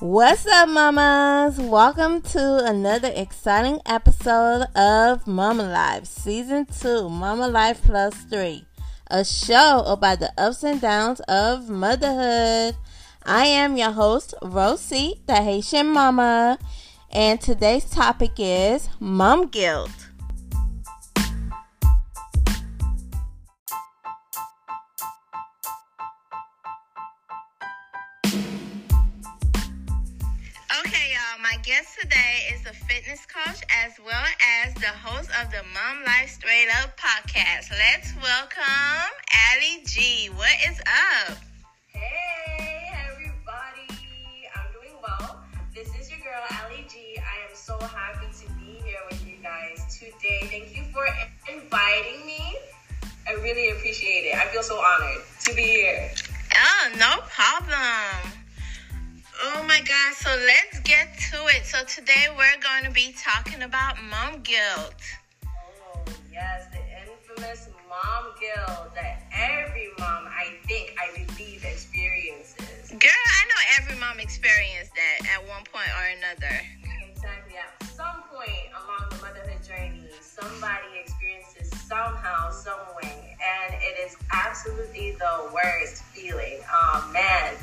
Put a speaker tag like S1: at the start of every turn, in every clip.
S1: What's up, mamas? Welcome to another exciting episode of Mama Life, Season 2, Mama Life Plus 3, a show about the ups and downs of motherhood. I am your host, Rosie, the Haitian mama, and today's topic is mom guilt. As well as the host of the Mom Life Straight Up podcast. Let's welcome Allie G. What is up?
S2: Hey, everybody. I'm doing well. This is your girl, Allie G. I am so happy to be here with you guys today. Thank you for inviting me. I really appreciate it. I feel so honored to be here.
S1: Oh, no problem. Oh my God. So let's get to it. So today we're going to be talking about mom guilt.
S2: Oh, yes. The infamous mom guilt that every mom, I think, I believe, experiences.
S1: Girl, I know every mom experienced that at one point or another.
S2: Exactly. At some point along the motherhood journey, somebody experiences somehow, some way. And it is absolutely the worst feeling. Oh, man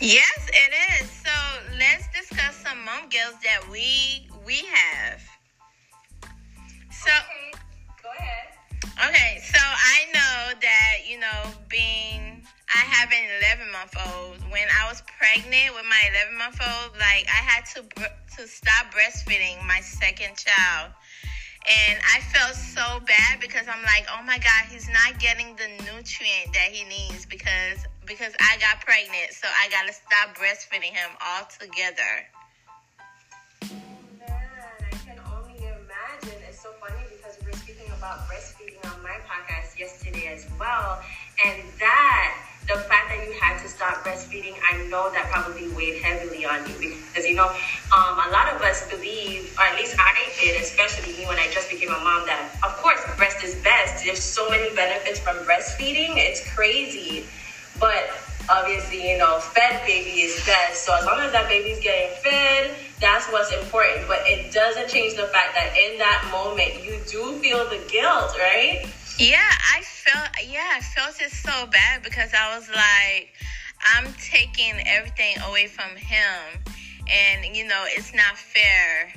S1: Yes, it is. So let's discuss some mom guilt that we we have.
S2: So okay. go ahead.
S1: Okay, so I know that you know being I have an 11 month old. When I was pregnant with my 11 month old, like I had to to stop breastfeeding my second child and I felt so bad because I'm like, oh my God, he's not getting the nutrient that he needs because because I got pregnant, so I gotta stop breastfeeding him altogether.
S2: Man, I can only imagine. It's so funny because we were speaking about breastfeeding on my podcast yesterday as well, and that the fact that you had to stop breastfeeding, I know that probably weighed heavily on you because, you know, um, a lot of us believe, or at least I did, especially me when I just became a mom, that of course breast is best. There's so many benefits from breastfeeding. It's crazy. But obviously, you know, fed baby is best. So as long as that baby's getting fed, that's what's important. But it doesn't change the fact that in that moment, you do feel the guilt, right?
S1: Yeah, I felt yeah, I felt it so bad because I was like, I'm taking everything away from him, and you know it's not fair.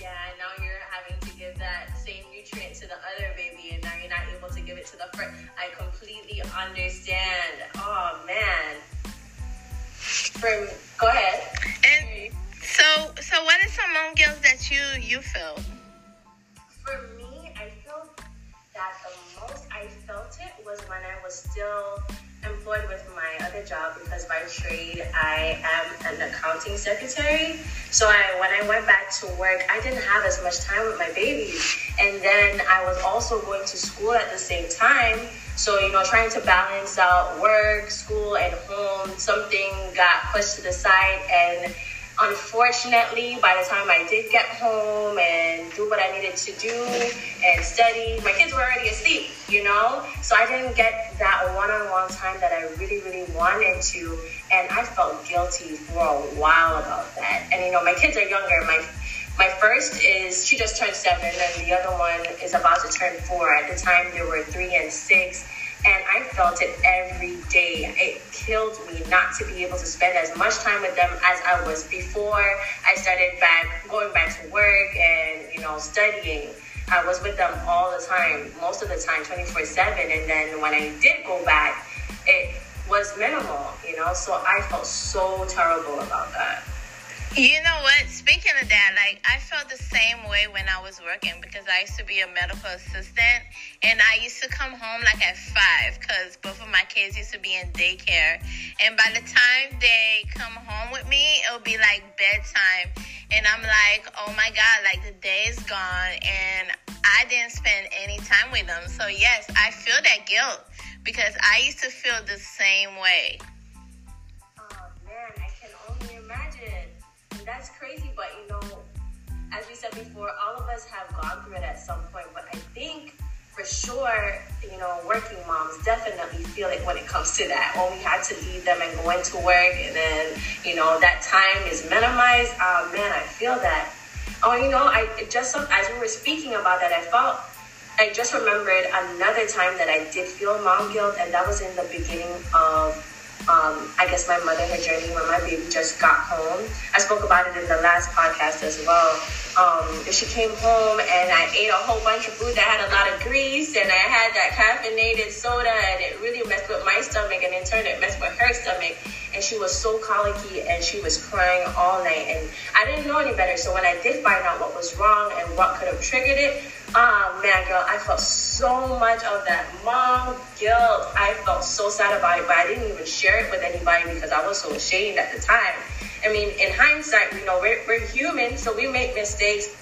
S2: Yeah, now you're having to give that same nutrient to the other baby, and now you're not able to give it to the first. I completely understand. Oh man. From go ahead.
S1: And so, so what is some mom guilt that you you feel?
S2: For me, I feel that the most I felt it was when I was still employed with my other job because by trade I am an accounting secretary. So I, when I went back to work, I didn't have as much time with my babies, and then I was also going to school at the same time. So you know, trying to balance out work, school, and home, something got pushed to the side and unfortunately, by the time I did get home and do what I needed to do and study, my kids were already asleep? So I didn't get that one on one time that I really, really wanted to. And I felt guilty for a while about that. And, you know, my kids are younger. My my first is she just turned seven, and the other one is about to turn four. At the time, they were three and six and I felt it every day. It killed me not to be able to spend as much time with them as I was before I started back going back to work and you know studying. I was with them all the time, most of the time, 24 7. And then when I did go back, it was minimal, you know, so I felt so terrible about that.
S1: You know what? Speaking of that, like I felt the same way when I was working because I used to be a medical assistant and I used to come home like at five because both of my kids used to be in daycare. And by the time they come home with me, it'll be like bedtime. And I'm like, oh my God, like the day is gone and didn't spend any time with them. So, yes, I feel that guilt because I used to feel the same way. Oh, man, I can only imagine.
S2: That's crazy, but you know, as we said before, all of us have gone through it at some point. But I think for sure, you know, working moms definitely feel it when it comes to that. When we had to leave them and go into work, and then you know that time is minimized. Oh man, I feel that. Oh, you know, I just um, as we were speaking about that, I felt. I just remembered another time that I did feel mom guilt, and that was in the beginning of um, I guess my motherhood journey when my baby just got home. I spoke about it in the last podcast as well. Um, she came home and I ate a whole bunch of food that had a lot of grease and I had that caffeinated soda and it really messed with my stomach and in turn it messed with her stomach and she was so colicky and she was crying all night and I didn't know any better so when I did find out what was wrong and what could have triggered it oh man girl I felt so much of that mom guilt. I felt so sad about it but I didn't even share it with anybody because I was so ashamed at the time. I mean in hindsight you know we're, we're human so we make mistakes.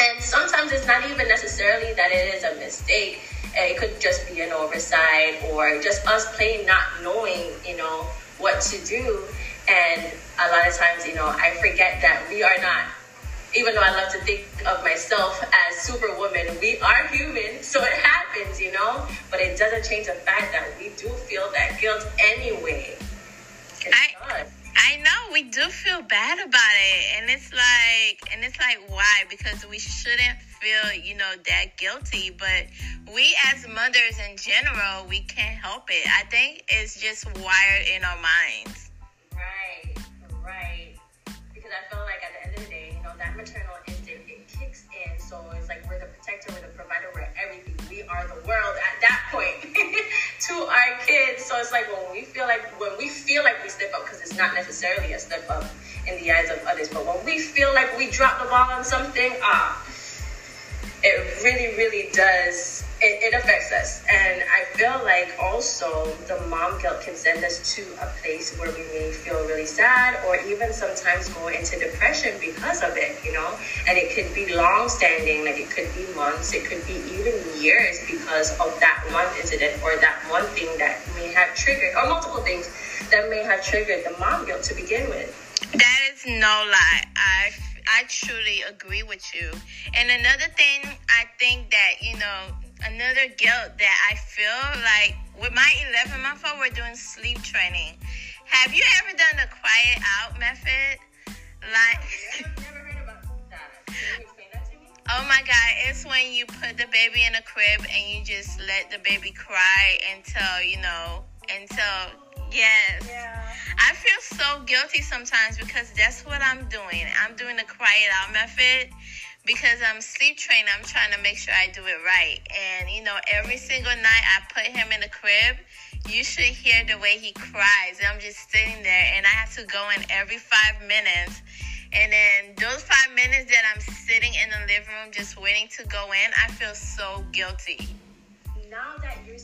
S2: And sometimes it's not even necessarily that it is a mistake. Eh, it could just be an oversight or just us plain not knowing you know what to do. And a lot of times, you know, I forget that we are not, even though I love to think of myself as superwoman, we are human. So it happens, you know, but it doesn't change the fact that we do feel that guilt anyway.
S1: I, I know we do feel bad about it. And it's like, and it's like, why? Because we shouldn't feel, you know, that guilty. But we as mothers in general, we can't help it. I think it's just wired in our minds.
S2: To our kids. So it's like when we feel like when we feel like we step up, because it's not necessarily a step up in the eyes of others, but when we feel like we drop the ball on something, ah it really, really does. It, it, affects us. And I feel like also the mom guilt can send us to a place where we may feel really sad or even sometimes go into depression because of it, you know? And it could be long standing, like it could be months, it could be even years because of that one incident or that one thing that may have triggered, or multiple things that may have triggered the mom guilt to begin with.
S1: That is no lie. I I truly agree with you. And another thing, I think that, you know, another guilt that I feel like with my 11 month old, we're doing sleep training. Have you ever done the cry it out method?
S2: Like, never, heard about that.
S1: Oh my God, it's when you put the baby in a crib and you just let the baby cry until, you know, until Yes. Yeah. I feel so guilty sometimes because that's what I'm doing. I'm doing the cry it out method because I'm sleep trained. I'm trying to make sure I do it right. And, you know, every single night I put him in the crib, you should hear the way he cries. I'm just sitting there and I have to go in every five minutes. And then those five minutes that I'm sitting in the living room just waiting to go in, I feel so guilty.
S2: Now that you're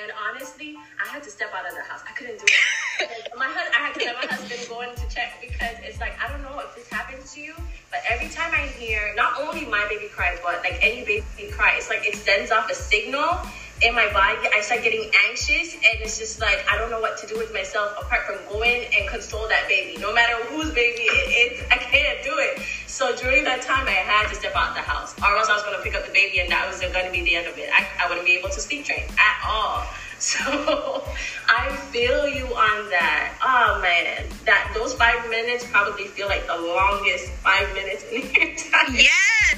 S2: And honestly, I had to step out of the house. I couldn't do it. my husband, I had to let my husband go in to check because it's like I don't know if this happens to you, but every time I hear not only my baby cry, but like any baby cry, it's like it sends off a signal in my body. I start getting anxious, and it's just like I don't know what to do with myself apart from going and console that baby. No matter whose baby it is, I can't do it. So during that time, I had to step out the house, or else I was going to pick up the baby, and that was going to be the end of it. I, I wouldn't be able to sleep train at all. So I feel you on that. Oh man, that those five minutes probably feel like the longest five minutes in your time.
S1: Yes,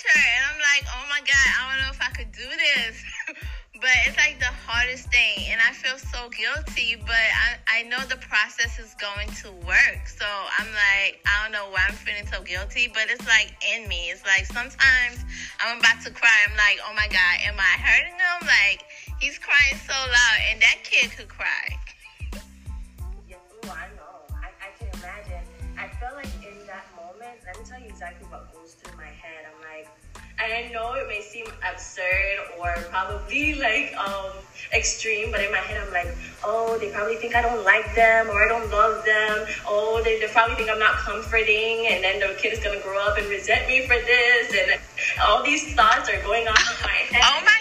S1: torture, and I'm like, oh my god, I don't know if I could do this. but it's like the hardest thing and i feel so guilty but I, I know the process is going to work. So i'm like i don't know why i'm feeling so guilty but it's like in me. It's like sometimes i'm about to cry. I'm like oh my god am i hurting him? Like he's crying so loud and that kid could cry.
S2: Yeah, i know. I, I can imagine. I feel like in that moment let me tell you exactly what goes through I know it may seem absurd or probably like um, extreme, but in my head I'm like, oh, they probably think I don't like them or I don't love them. Oh, they, they probably think I'm not comforting, and then the kid is gonna grow up and resent me for this, and all these thoughts are going on in my head.
S1: Oh my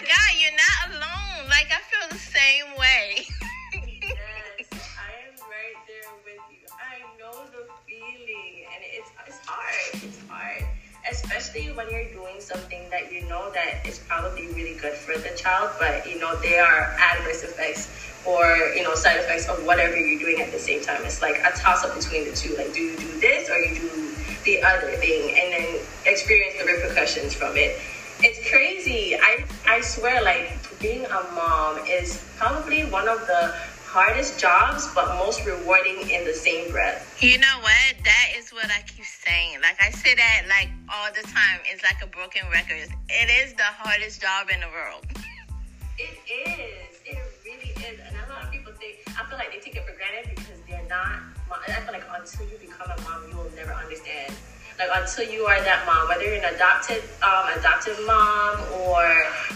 S2: know that it's probably really good for the child, but you know there are adverse effects or you know side effects of whatever you're doing at the same time. It's like a toss up between the two. Like, do you do this or you do the other thing, and then experience the repercussions from it. It's crazy. I I swear, like being a mom is probably one of the hardest jobs, but most rewarding in the same breath.
S1: You know what? That is what I keep saying. Like I say that like all the time. It's like a broken record. It is the hardest job in the world.
S2: It is. It really is. And a lot of people think I feel like they take it for granted because they're not. I feel like until you become a mom, you will never understand like until you are that mom, whether you're an adopted um, adoptive mom or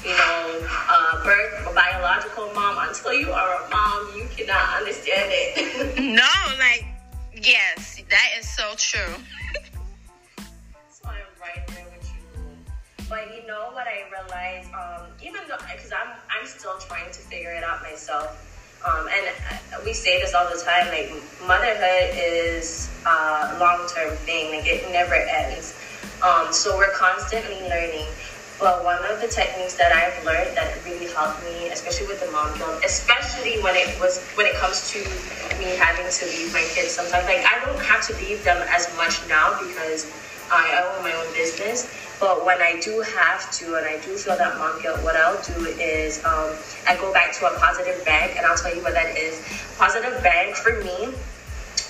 S2: you know a birth a biological mom, until you are a mom, you cannot understand it.
S1: no, like yes, that is so true.
S2: so I'm right there with you. But you know what I realized, um, even though because I'm I'm still trying to figure it out myself um, and uh, we say this all the time, like motherhood is a long-term thing, like it never ends. Um, so we're constantly learning. But one of the techniques that I've learned that really helped me, especially with the mom guilt, especially when it was when it comes to me having to leave my kids sometimes, like I don't have to leave them as much now because I own my own business. But when I do have to, and I do feel that mom guilt, what I'll do is um, I go back to a positive bank, and I'll tell you what that is. Positive bank for me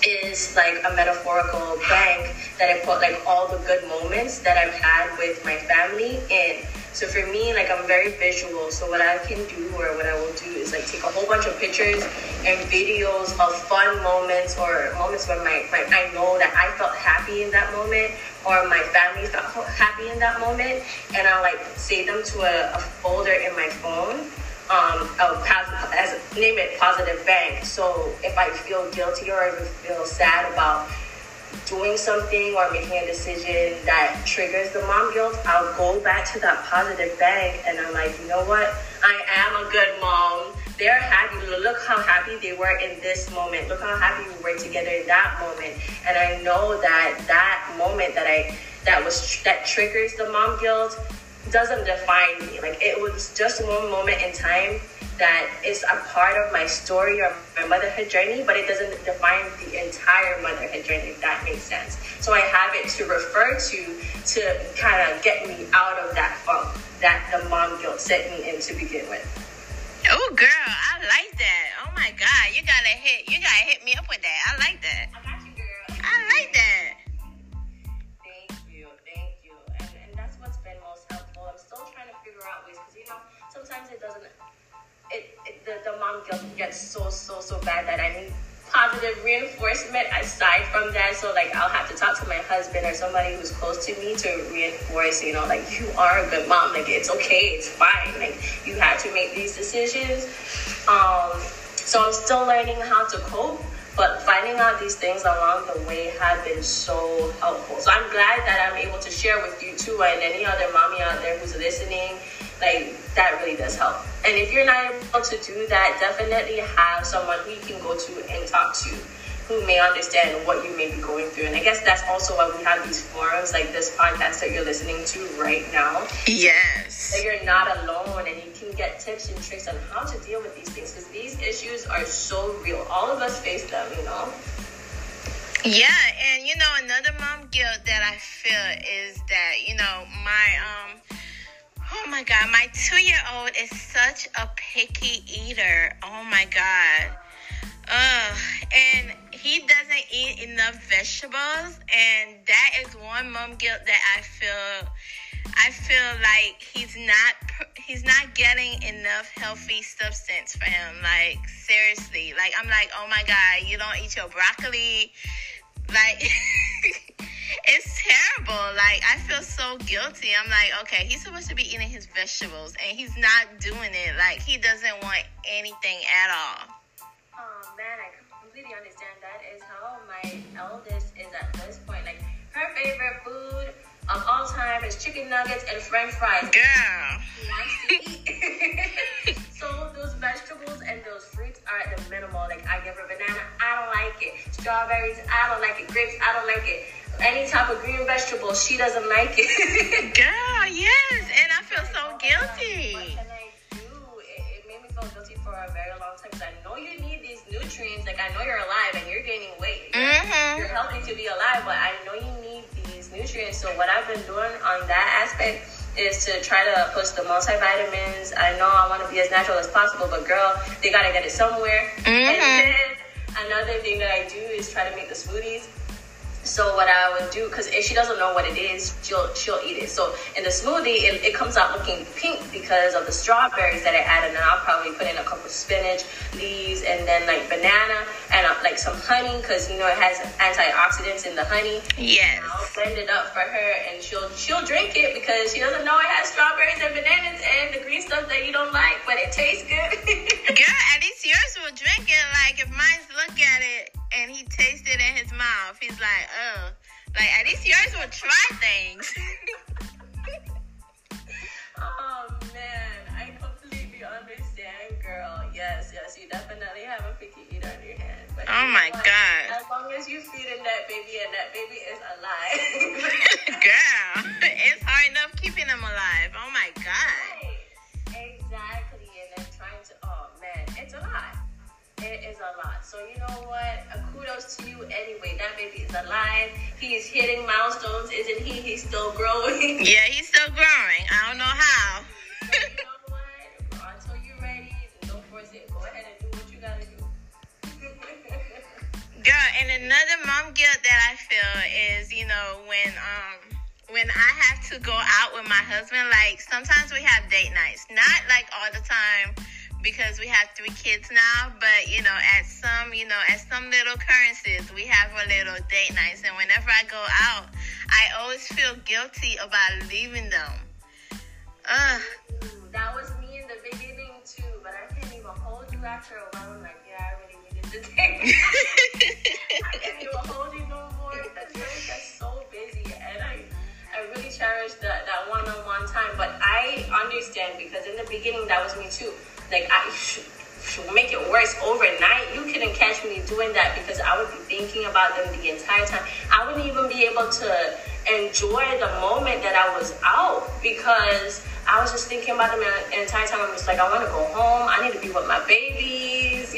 S2: is like a metaphorical bank that I put like all the good moments that I've had with my family in. So for me, like I'm very visual. So what I can do or what I will do is like take a whole bunch of pictures and videos of fun moments or moments when my, my I know that I felt happy in that moment or my family felt happy in that moment, and I'll like save them to a, a folder in my phone. Um, as name it positive bank. So if I feel guilty or I feel sad about doing something or making a decision that triggers the mom guilt, I'll go back to that positive bank and I'm like, you know what? I am a good mom they're happy. Look how happy they were in this moment. Look how happy we were together in that moment. And I know that that moment that I that was that triggers the mom guilt doesn't define me. Like it was just one moment in time that is a part of my story or my motherhood journey, but it doesn't define the entire motherhood journey, if that makes sense. So I have it to refer to to kind of get me out of that funk that the mom guilt set me in to begin with.
S1: Oh, girl, I like that. Oh my God, you gotta hit, you gotta hit me up with that. I like that.
S2: I got you, girl.
S1: I like that.
S2: Guilt gets so so so bad that I need positive reinforcement aside from that. So like I'll have to talk to my husband or somebody who's close to me to reinforce, you know, like you are a good mom. Like it's okay, it's fine. Like you had to make these decisions. Um, so I'm still learning how to cope. But finding out these things along the way have been so helpful. So I'm glad that I'm able to share with you too and any other mommy out there who's listening like that really does help. And if you're not able to do that, definitely have someone who you can go to and talk to who may understand what you may be going through. And I guess that's also why we have these forums like this podcast that you're listening to right now.
S1: Yes.
S2: That you're not alone and you can get tips and tricks on how to deal with these things because these issues are so real. All of us face them, you know?
S1: Yeah, and you know another mom guilt that I feel is that you know my um Oh my god, my two year old is such a picky eater. Oh my god. Ugh. And he doesn't eat enough vegetables and that is one mom guilt that I feel I feel like he's not he's not getting enough healthy substance for him. Like seriously, like I'm like, oh my god, you don't eat your broccoli, like it's terrible. Like I feel so guilty. I'm like, okay, he's supposed to be eating his vegetables and he's not doing it. Like he doesn't want anything at all.
S2: Oh man, I completely understand. That is how my eldest is at this point. Like her favorite food of all time is chicken nuggets and French fries.
S1: Girl.
S2: She wants to eat. so those vegetables and those fruits are at the minimal. Like I give her banana, I don't like it. Strawberries, I don't like it. Grapes, I don't like it any type of green vegetable, she doesn't like it.
S1: Girl, yes, and I feel so guilty.
S2: What can I do? It, it made me feel guilty for a very long time because I know you need these nutrients. Like I know you're alive and you're gaining weight. You're,
S1: Mhm.
S2: you're healthy to be alive, but I know you need these nutrients. So what I've been doing on that aspect is to try to push the multivitamins. I know I want to be as natural as possible, but girl, they gotta get it somewhere. And
S1: Mhm.
S2: then another thing that I do is try to make the smoothies. So what I would do, because if she doesn't know what it is, she'll she'll eat it. So in the smoothie, it, it comes out looking pink because of the strawberries that I added, and I'll probably put in a couple spinach leaves, and then like banana and uh, like some honey, because you know it has antioxidants in the honey.
S1: Yes.
S2: I'll blend it up for her, and she'll she'll drink it because she doesn't know it has strawberries and bananas and the green stuff that you don't like, but it tastes good.
S1: Girl, at least yours will drink it. Like if mine's look at it and he tastes it in his mouth, he's like, oh. Like at least yours will try things.
S2: Oh man, I completely understand, girl. Yes, yes, you definitely have a
S1: Oh my
S2: what?
S1: God.
S2: As long as you feeding that baby and that baby is alive.
S1: Girl, it's hard enough keeping them alive. Oh my god.
S2: Right. Exactly, and then trying to. Oh man, it's a lot. It is a lot. So you know what? A kudos to you anyway. That baby is alive. He is hitting milestones, isn't he? He's still growing.
S1: Yeah, he's still growing. I don't know how. Girl, and another mom guilt that I feel is, you know, when um when I have to go out with my husband, like sometimes we have date nights. Not like all the time because we have three kids now, but you know, at some, you know, at some little occurrences, we have a little date nights and whenever I go out, I always feel guilty about leaving them. Ugh.
S2: That was me in the beginning too, but I can't even hold you after a while. I'm like, I can't even hold you no more because you're just so busy, and I, I really cherish that that one-on-one time. But I understand because in the beginning that was me too. Like I should, should make it worse overnight. You couldn't catch me doing that because I would be thinking about them the entire time. I wouldn't even be able to enjoy the moment that I was out because I was just thinking about them the entire time. I'm just like, I want to go home. I need to be with my babies,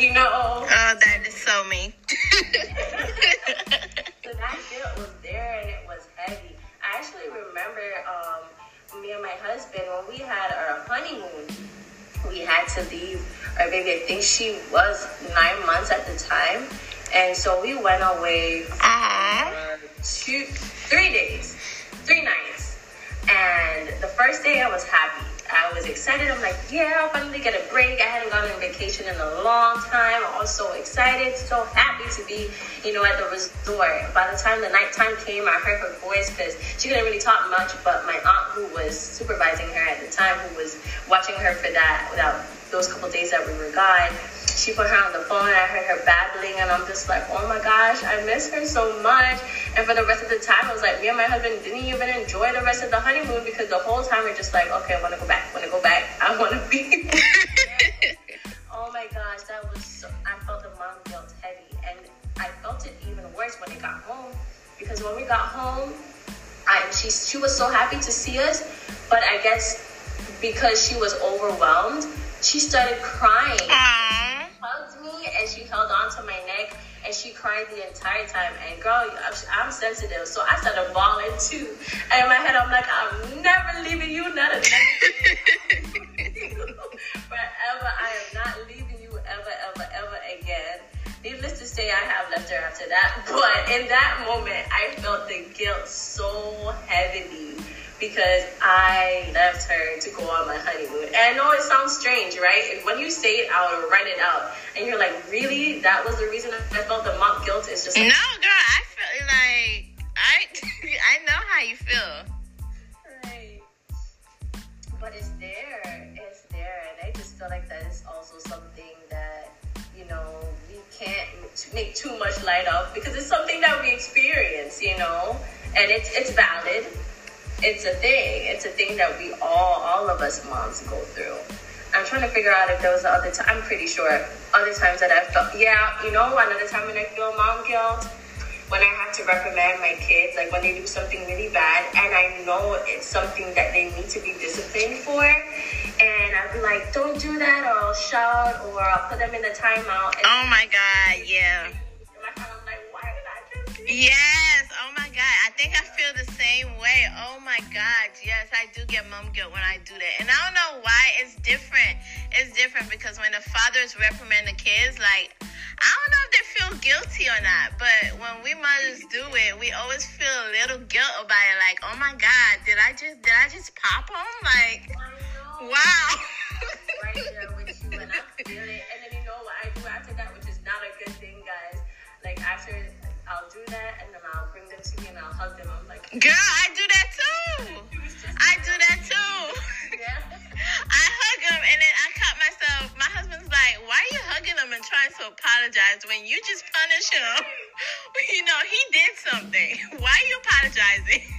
S2: you know.
S1: Oh, that is so me.
S2: So that guilt was there and it was heavy. I actually remember um, me and my husband when we had our honeymoon. We had to leave our baby. I think she was nine months at the time, and so we went away
S1: Aw.
S2: for two, three days, three nights. And the first day I was happy. I was excited. I'm like, yeah, I'll finally get a break. I hadn't gone on vacation in a long time. I was so excited, so happy to be, you know, at the resort. By the time the nighttime came, I heard her voice because she couldn't really talk much. But my aunt, who was supervising her at the time, who was watching her for that, without those couple days that we were gone, she put her on the phone and I heard her babbling and I'm just like, oh my gosh, I miss her so much. And for the rest of the time, I was like, me and my husband didn't even enjoy the rest of the honeymoon because the whole time we're just like, okay, I want to go back, I want to go back, I want to be. oh my gosh, that was so, I felt the mom guilt heavy. And I felt it even worse when I got home because when we got home, I, she, she was so happy to see us, but I guess because she was overwhelmed, she started crying
S1: Aw.
S2: hugged me and she held on to my neck and she cried the entire time. And girl, I'm, sensitive, so I started bawling too. And in my head, I'm like, I'm never leaving you, not a Forever, I am not leaving you ever, ever, ever again. Needless to say, I have left her after that. But in that moment, I felt the guilt so heavily because I left her to go on my honeymoon. And I know it sounds strange, right? When you say it out or write it out, and you're like, really? That was the reason I felt the mom guilt? It's just like, No,
S1: girl, I feel like I I know how you feel.
S2: Right. But it's there. It's there. And I just feel like that is also something that, you know, we can't make too much light of because it's something that we experience, you know? And it's, it's valid. It's a thing. It's a thing that we all, all of us moms go through. I'm trying to figure out if there was other time. I'm pretty sure other times that I felt, yeah, you know, another time when I feel mom guilt when I have to reprimand my kids, like when they do something really bad, and I know it's something that they need to be disciplined for, and I'll be like, "Don't do that," or I'll shout, or I'll put them in the timeout.
S1: oh my God, yeah. Yes. Oh my God. I think I feel the same way. Oh my God. Yes, I do get mom guilt when I do that. And I don't know why. It's different. It's different because when the fathers reprimand the kids, like, I don't know if they feel guilty or not, but when we mothers do it, we always feel a little guilt about it. Like, oh my God, did I just did I just pop them? Like, wow.
S2: right there with you, and I feel it.
S1: Girl, I do that too. I do that too.
S2: Yeah.
S1: I hug him and then I caught myself. My husband's like, "Why are you hugging him and trying to apologize when you just punish him? you know he did something. Why are you apologizing?"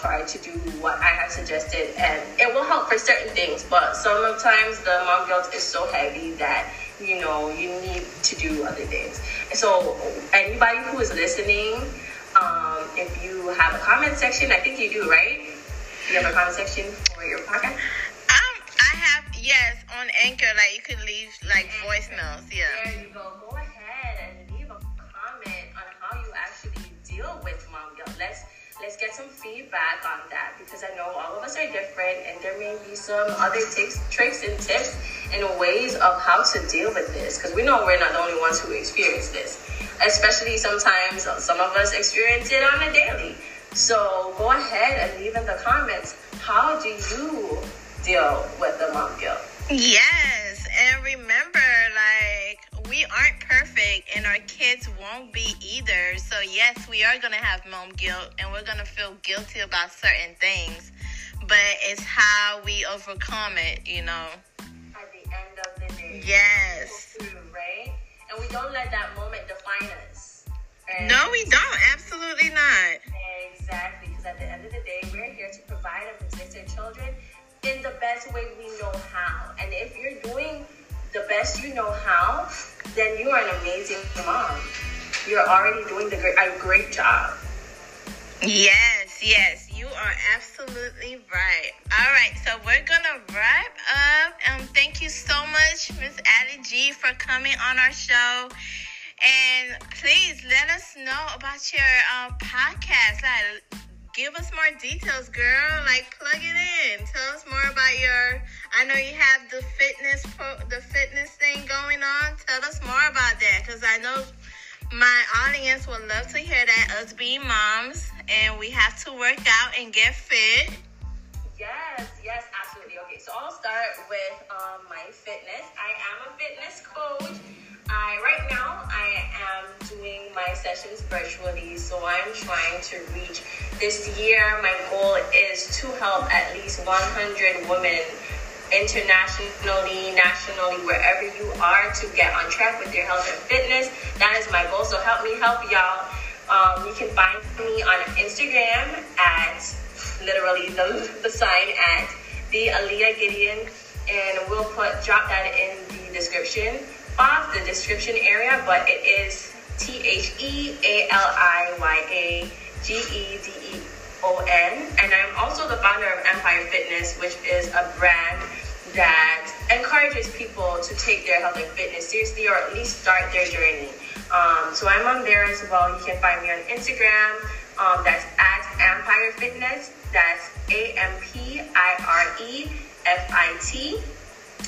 S2: Try to do what I have suggested, and it will help for certain things. But sometimes the mom guilt is so heavy that you know you need to do other things. So anybody who is listening, um, if you have a comment section, I think you do, right? You have a comment section for your podcast.
S1: Um, I have yes on Anchor. Like you could leave like voicemails. Yeah.
S2: There you go. Some feedback on that because I know all of us are different and there may be some other tips, tricks and tips and ways of how to deal with this because we know we're not the only ones who experience this. Especially sometimes some of us experience it on a daily. So go ahead and leave in the comments how do you deal with the mom guilt?
S1: Yes, and remember, we aren't perfect, and our kids won't be either. So, yes, we are going to have mom guilt, and we're going to feel guilty about certain things, but it's how we overcome it, you know?
S2: At the end of the day.
S1: Yes.
S2: Through, right? And we don't let that moment define us. right?
S1: No, we don't. Absolutely not.
S2: Exactly, because at the end of the day, we're here to provide and protect our children in the best way we know how. And if you're doing the best you know how, then you are an amazing mom. You're already doing the great, a great job.
S1: Yes, yes, you are absolutely right. All right, so we're gonna wrap up. Um, thank you so much, Miss Allie G, for coming on our show. And please let us know about your uh, podcast. Like, give us more details, girl. Like, plug it in. Tell us more about your. I know you have the fitness, pro, the fitness thing going on. Tell us more about that, because I know my audience would love to hear that. Us being moms, and we have to work out and get fit.
S2: Yes, yes, absolutely. Okay, so I'll start with um, my fitness. I am a fitness coach. I right now I am doing my sessions virtually, so I'm trying to reach this year. My goal is to help at least 100 women internationally, nationally, wherever you are, to get on track with your health and fitness. That is my goal. So help me help y'all. Um, you can find me on Instagram at literally the, the sign at the Aliya Gedeon, and we'll put drop that in the description the description area. But it is T H E A L I Y A G E D E O N, and I'm also the founder of Empire Fitness, which is a brand that encourages people to take their health and fitness seriously, or at least start their journey. Um, so I'm on there as well. You can find me on Instagram. Um, that's at Empire Fitness. That's A M P I R E F I T.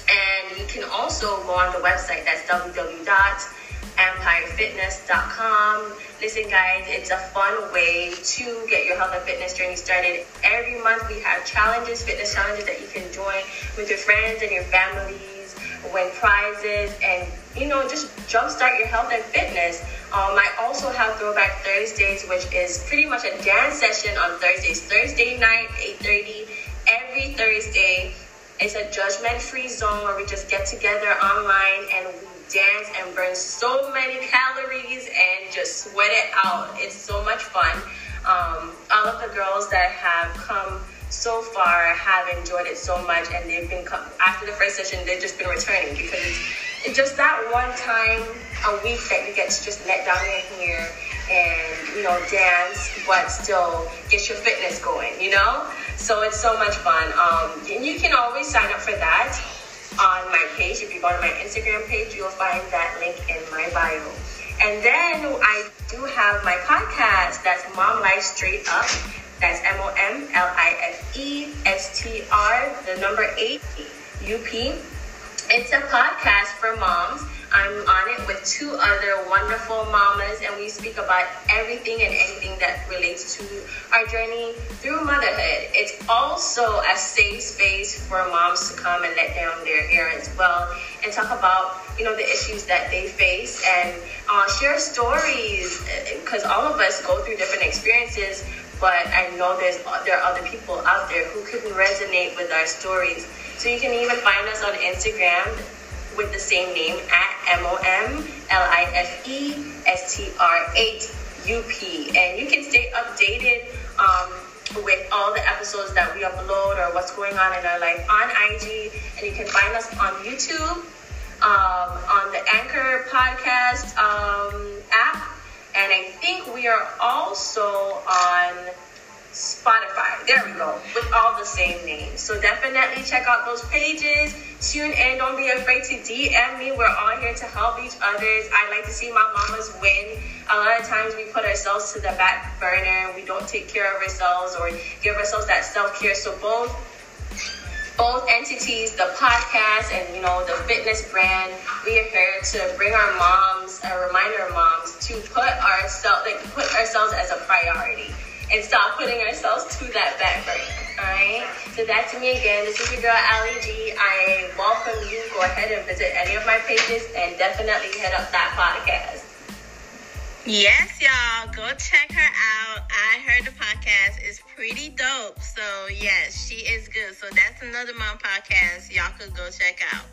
S2: And you can also go on the website. That's www.ampirefitness.com. Listen, guys, it's a fun way to get your health and fitness journey started. Every month we have challenges, fitness challenges that you can join with your friends and your families, win prizes, and you know just jumpstart your health and fitness. Um, I also have Throwback Thursdays, which is pretty much a dance session on Thursdays. Thursday night, 8:30, every Thursday. It's a judgment-free zone where we just get together online and we dance and burn so many calories and just sweat it out. It's so much fun. Um, all of the girls that have come so far have enjoyed it so much, and they've been come, after the first session. They've just been returning because it's, it's just that one time a week that you get to just let down your hair and you know dance, but still get your fitness going. You know, so it's so much fun. Um, and you can always sign up for that on my page. If you go to my Instagram page, you'll find that link in my bio. And then I do have my podcast that's Mom Life Straight Up. That's M O M L I F E S T R, the number eight, U P. It's a podcast for moms I'm on it with two other wonderful mamas, and we speak about everything and anything that relates to our journey through motherhood. It's also a safe space for moms to come and let down their hair as well and talk about you know the issues that they face and uh, share stories because all of us go through different experiences. But I know there's there are other people out there who can resonate with our stories. So you can even find us on Instagram with the same name at M O M L I F E S T R 8 U P. And you can stay updated um, with all the episodes that we upload or what's going on in our life on IG. And you can find us on YouTube, um, on the Anchor podcast um, app. And I think we are also on Spotify. There we go, with all the same names. So definitely check out those pages. Tune in. Don't be afraid to DM me. We're all here to help each others. I like to see my mamas win. A lot of times we put ourselves to the back burner. We don't take care of ourselves or give ourselves that self care. So both both entities, the podcast and you know the fitness brand, we are here to bring our moms, a reminder moms to put ourselves, like put ourselves as a priority and stop putting ourselves to that back burner. Alright? So that's me again. This is your girl Ali G. I welcome you. Go ahead and visit any of my pages and definitely hit up that podcast.
S1: Yes, y'all. Go check her out. I heard the podcast is pretty dope. So yes, she is good. So that's another mom podcast y'all could go check out.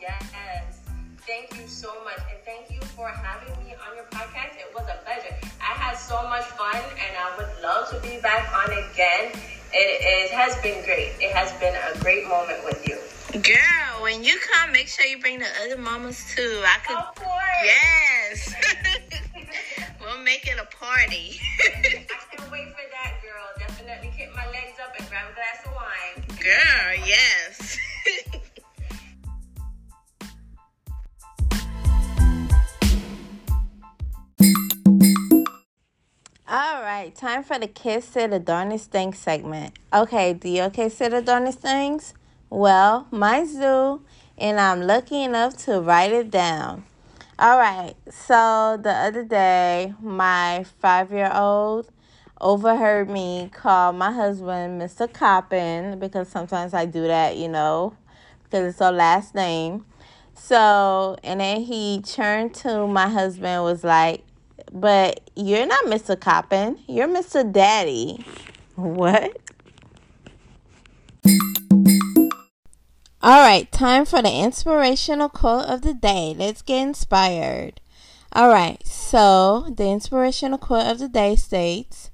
S2: Yes. Thank you so much. And thank you for having me on your podcast. It was a pleasure. I had so much fun and I would love to be back on again. It, it has been great. It has been a great moment with you.
S1: Girl, when you come, make sure you bring the other mamas too. I could.
S2: Of course.
S1: Yes. we'll make it a party.
S2: I can't wait for that, girl. Definitely kick my legs up and grab a glass of wine.
S1: Girl, yes. All right, time for the kiss to the darnest things segment. Okay, do you okay to the darnest things? Well, mine's do, and I'm lucky enough to write it down. All right, so the other day, my five year old overheard me call my husband Mr. Coppin because sometimes I do that, you know, because it's our last name. So, and then he turned to my husband was like, but you're not Mr. Coppin. You're Mr. Daddy. What? All right, time for the inspirational quote of the day. Let's get inspired. All right, so the inspirational quote of the day states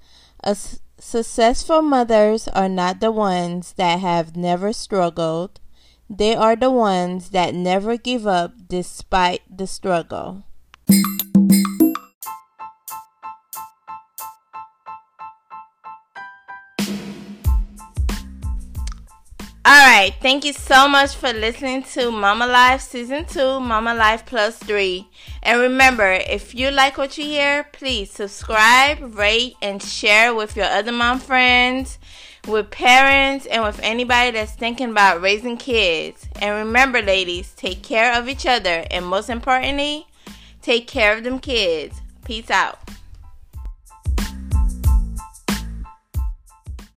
S1: Successful mothers are not the ones that have never struggled, they are the ones that never give up despite the struggle. All right. Thank you so much for listening to Mama Life Season 2, Mama Life Plus 3. And remember, if you like what you hear, please subscribe, rate, and share with your other mom friends, with parents, and with anybody that's thinking about raising kids. And remember, ladies, take care of each other. And most importantly, take care of them kids. Peace out.